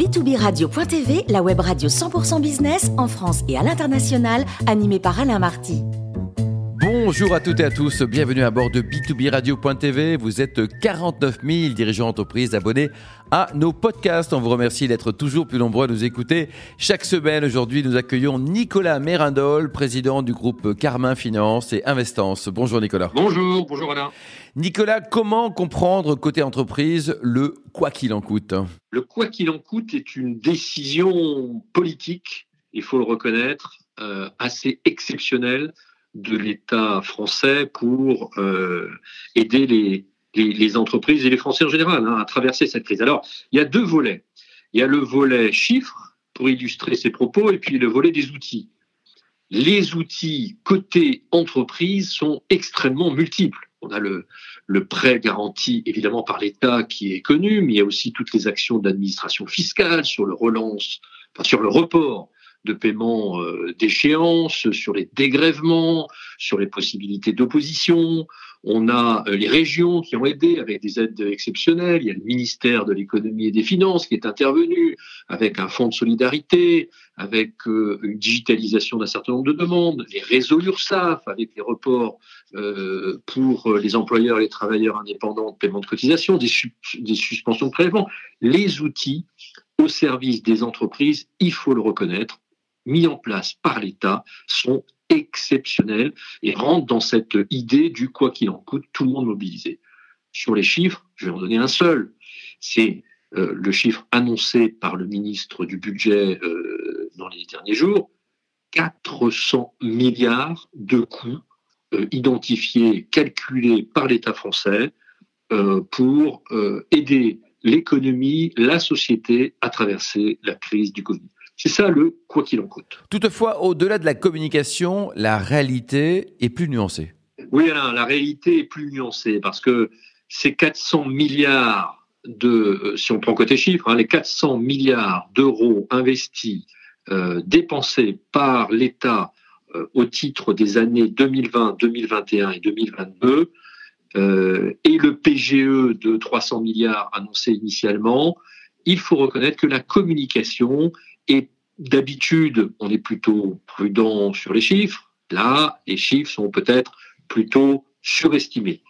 B2B Radio.tv, la web radio 100% business en France et à l'international, animée par Alain Marty. Bonjour à toutes et à tous, bienvenue à bord de B2B Radio.tv. Vous êtes 49 000 dirigeants d'entreprise abonnés à nos podcasts. On vous remercie d'être toujours plus nombreux à nous écouter. Chaque semaine, aujourd'hui, nous accueillons Nicolas Mérindol, président du groupe Carmin Finance et Investance. Bonjour Nicolas. Bonjour, bonjour Alain. Nicolas, comment comprendre côté entreprise le quoi qu'il en coûte? Le quoi qu'il en coûte est une décision politique, il faut le reconnaître, euh, assez exceptionnelle de l'État français pour euh, aider les, les, entreprises et les Français en général hein, à traverser cette crise. Alors, il y a deux volets. Il y a le volet chiffres pour illustrer ces propos et puis le volet des outils. Les outils côté entreprise sont extrêmement multiples. On a le, le prêt garanti évidemment par l'État qui est connu, mais il y a aussi toutes les actions d'administration fiscale sur le relance, sur le report de paiement euh, d'échéance, sur les dégrèvements, sur les possibilités d'opposition. On a euh, les régions qui ont aidé avec des aides exceptionnelles. Il y a le ministère de l'économie et des finances qui est intervenu avec un fonds de solidarité, avec euh, une digitalisation d'un certain nombre de demandes, les réseaux URSAF avec les reports pour les employeurs et les travailleurs indépendants de paiement de cotisation, des, suspensions de prélèvement. Les outils au service des entreprises, il faut le reconnaître, mis en place par l'État sont exceptionnels et rentrent dans cette idée du quoi qu'il en coûte, tout le monde mobilisé. Sur les chiffres, je vais en donner un seul. C'est euh, le chiffre annoncé par le ministre du Budget euh, dans les derniers jours. 400 milliards de coûts euh, identifiés, calculés par l'État français pour aider l'économie, la société à traverser la crise du Covid. C'est ça le quoi qu'il en coûte. Toutefois, au-delà de la communication, la réalité est plus nuancée. Oui, Alain, la réalité est plus nuancée parce que ces 400 milliards de, euh, si on prend côté chiffres, hein, les 400 milliards d'euros investis, euh, dépensés par l'État euh, au titre des années 2020, 2021 et 2022, et le PGE de 300 milliards annoncé initialement, il faut reconnaître que la communication et d'habitude, on est plutôt prudent sur les chiffres. Là, les chiffres sont peut-être plutôt surestimés.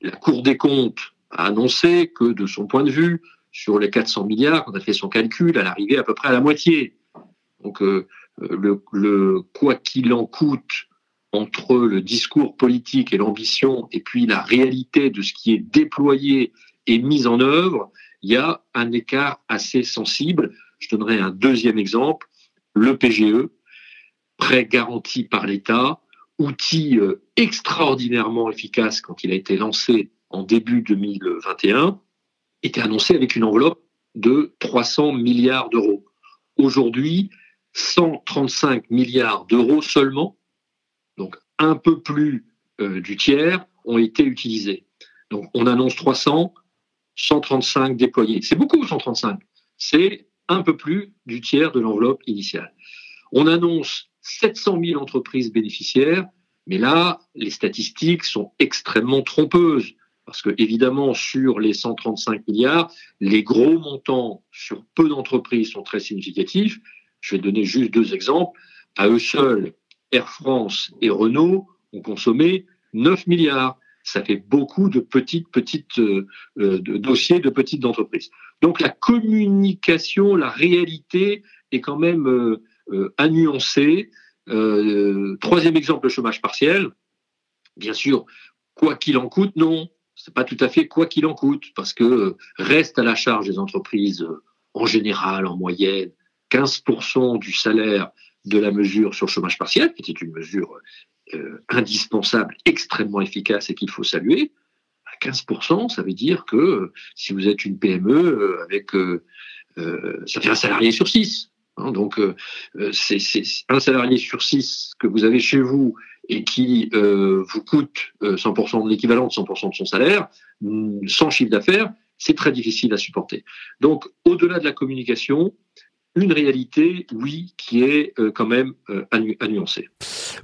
La Cour des comptes a annoncé que, de son point de vue, sur les 400 milliards, elle a fait son calcul, elle arrivait à peu près à la moitié. Donc, euh, le quoi qu'il en coûte entre le discours politique et l'ambition, et puis la réalité de ce qui est déployé et mis en œuvre, il y a un écart assez sensible. Je donnerai un deuxième exemple, le PGE, prêt garanti par l'État, outil euh, extraordinairement efficace quand il a été lancé en début 2021, était annoncé avec une enveloppe de 300 milliards d'euros. Aujourd'hui, 135 milliards d'euros seulement, donc un peu plus euh, du tiers, ont été utilisés. Donc on annonce 300, 135 déployés. C'est beaucoup 135. C'est un peu plus du tiers de l'enveloppe initiale. On annonce 700 000 entreprises bénéficiaires, mais là, les statistiques sont extrêmement trompeuses. Parce que, évidemment, sur les 135 milliards, les gros montants sur peu d'entreprises sont très significatifs. Je vais donner juste deux exemples. À eux seuls, Air France et Renault ont consommé 9 milliards ça fait beaucoup de petites, petites euh, euh, dossiers de petites entreprises. Donc la communication, la réalité est quand même euh, euh nuancer. troisième exemple, le chômage partiel. Bien sûr, quoi qu'il en coûte, non, c'est pas tout à fait quoi qu'il en coûte, parce que reste à la charge des entreprises en général, en moyenne, 15% du salaire de la mesure sur le chômage partiel, qui était une mesure euh, indispensable, extrêmement efficace et qu'il faut saluer, 15%, ça veut dire que euh, si vous êtes une PME euh, avec, ça fait un salarié sur six. Hein, donc, c'est un salarié sur six que vous avez chez vous et qui vous coûte 100% de l'équivalent de 100% de son salaire, mm, sans chiffre d'affaires, c'est très difficile à supporter. Donc, au-delà de la communication, une réalité, oui, qui est quand même à, nuancer.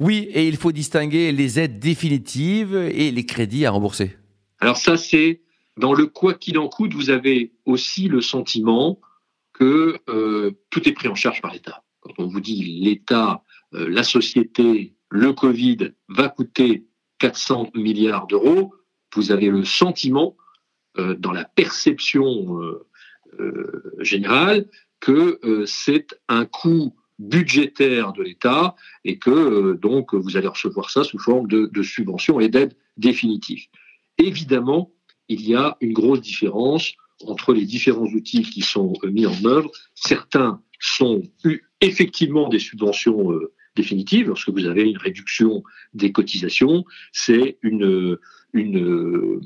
Oui, et il faut distinguer les aides définitives et les crédits à rembourser. Alors ça, c'est dans le quoi qu'il en coûte, vous avez aussi le sentiment que tout est pris en charge par l'État. Quand on vous dit l'État, la société, le Covid va coûter 400 milliards d'euros, vous avez le sentiment, dans la perception générale, que c'est un coût budgétaire de l'État et que euh, donc vous allez recevoir ça sous forme de, de subventions et d'aides définitives. Évidemment, il y a une grosse différence entre les différents outils qui sont euh, mis en œuvre. Certains sont effectivement des subventions euh, définitives. Lorsque vous avez une réduction des cotisations, c'est une, une,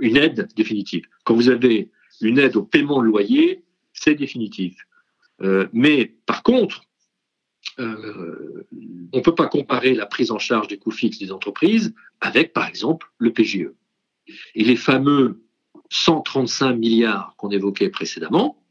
aide définitive. Quand vous avez une aide au paiement de loyer, c'est définitif. mais par contre, euh, on ne peut pas comparer la prise en charge des coûts fixes des entreprises avec, par exemple, le PGE. Et les fameux 135 milliards qu'on évoquait précédemment,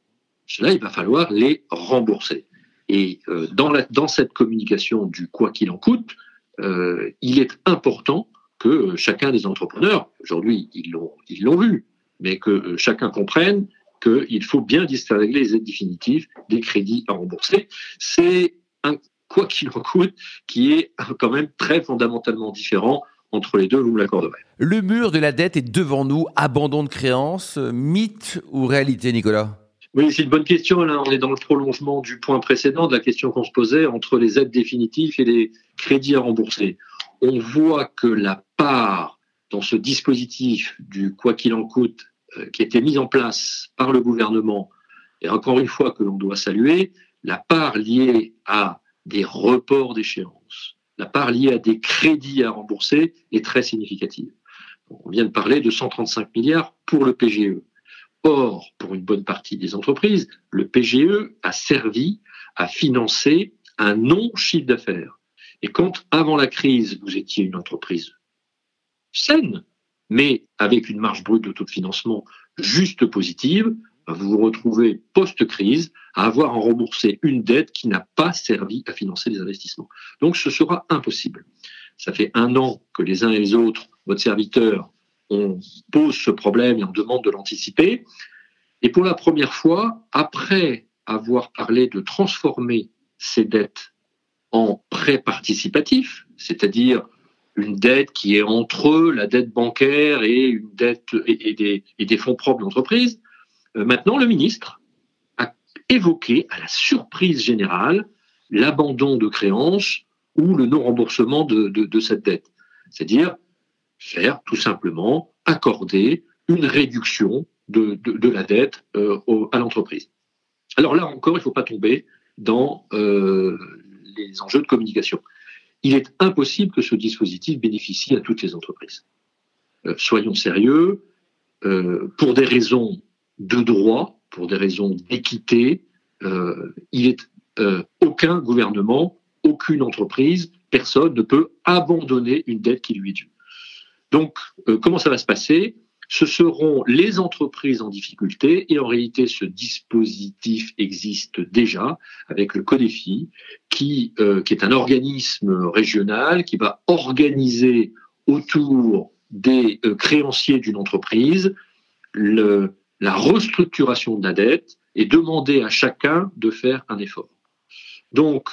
cela, il va falloir les rembourser. Et euh, dans, cette communication du quoi qu'il en coûte, euh, il est important que chacun des entrepreneurs, aujourd'hui ils l'ont, ils l'ont vu, mais que chacun comprenne qu'il faut bien distinguer les aides définitives des crédits à rembourser. C'est un quoi qu'il en coûte, qui est quand même très fondamentalement différent entre les deux, vous me l'accorderez. Le mur de la dette est devant nous, abandon de créances, mythe ou réalité, Nicolas? Oui, c'est une bonne question. Là, on est dans le prolongement du point précédent, de la question qu'on se posait entre les aides définitives et les crédits à rembourser. On voit que la part dans ce dispositif du quoi qu'il en coûte, euh, qui a été mis en place par le gouvernement, et encore une fois que l'on doit saluer, la part liée à des reports d'échéance, la part liée à des crédits à rembourser est très significative. On vient de parler de 135 milliards pour le PGE. Or, pour une bonne partie des entreprises, le PGE a servi à financer un non-chiffre d'affaires. Et quand, avant la crise, vous étiez une entreprise saine, mais avec une marge brute de taux de financement juste positive, vous vous retrouvez post-crise à avoir à rembourser une dette qui n'a pas servi à financer les investissements. Donc ce sera impossible. Ça fait un an que les uns et les autres, votre serviteur, on pose ce problème et on demande de l'anticiper. Et pour la première fois, après avoir parlé de transformer ces dettes en prêts participatifs, c'est-à-dire une dette qui est entre la dette bancaire et une dette et, des, fonds propres d'entreprise, maintenant, le ministre a évoqué, à la surprise générale, l'abandon de créances ou le non-remboursement de, cette dette. C'est-à-dire faire tout simplement accorder une réduction de, la dette euh, à l'entreprise. Alors là encore, il ne faut pas tomber dans euh, les enjeux de communication. Il est impossible que ce dispositif bénéficie à toutes les entreprises. soyons sérieux, pour des raisons de droit, pour des raisons d'équité, euh, il est euh, aucun gouvernement, aucune entreprise, personne ne peut abandonner une dette qui lui est due. Donc, euh, comment ça va se passer? Ce seront les entreprises en difficulté, et en réalité, ce dispositif existe déjà avec le CODEFI, qui, qui est un organisme régional qui va organiser autour des créanciers d'une entreprise le, la restructuration de la dette et demander à chacun de faire un effort. Donc,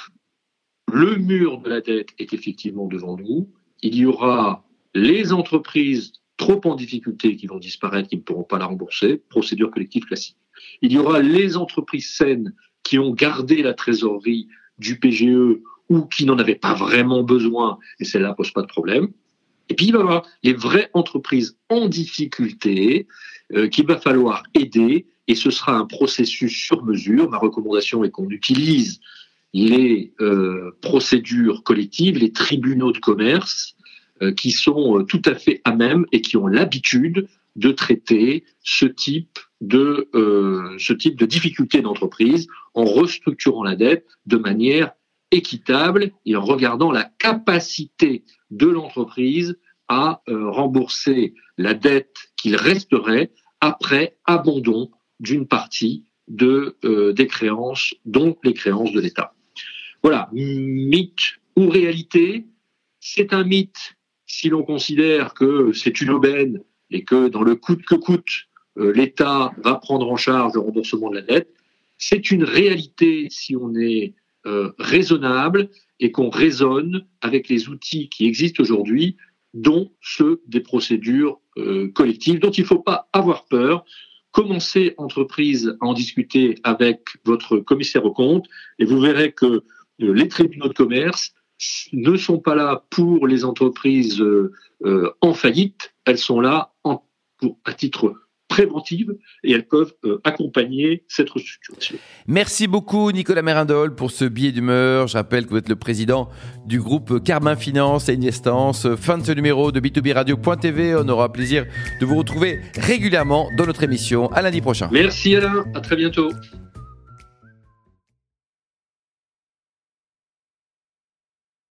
le mur de la dette est effectivement devant nous. Il y aura les entreprises trop en difficulté qui vont disparaître, qui ne pourront pas la rembourser, procédure collective classique. Il y aura les entreprises saines qui ont gardé la trésorerie du PGE ou qui n'en avaient pas vraiment besoin, et celle-là pose pas de problème. Et puis il va y avoir les vraies entreprises en difficulté euh, qu'il va falloir aider et ce sera un processus sur mesure. Ma recommandation est qu'on utilise les euh, procédures collectives, les tribunaux de commerce, euh, qui sont tout à fait à même et qui ont l'habitude de traiter ce type de ce type de difficultés d'entreprise en restructurant la dette de manière équitable et en regardant la capacité de l'entreprise à rembourser la dette qu'il resterait après abandon d'une partie de, euh, des créances, dont les créances de l'État. Voilà, mythe ou réalité, c'est un mythe si l'on considère que c'est une aubaine et que dans le coût que coûte, euh, l'État va prendre en charge le remboursement de la dette. C'est une réalité si on est euh, raisonnable et qu'on raisonne avec les outils qui existent aujourd'hui, dont ceux des procédures euh, collectives, dont il ne faut pas avoir peur. Commencez, entreprise, à en discuter avec votre commissaire au compte et vous verrez que euh, les tribunaux de commerce ne sont pas là pour les entreprises en faillite, elles sont là pour, à titre préventives et elles peuvent euh, accompagner cette restructuration. Merci beaucoup Nicolas Mérindol pour ce billet d'humeur. Je rappelle que vous êtes le président du groupe Carmin Finance et Investance. Fin de ce numéro de B2B Radio.tv. On aura plaisir de vous retrouver régulièrement dans notre émission. À lundi prochain. Merci Alain, à très bientôt.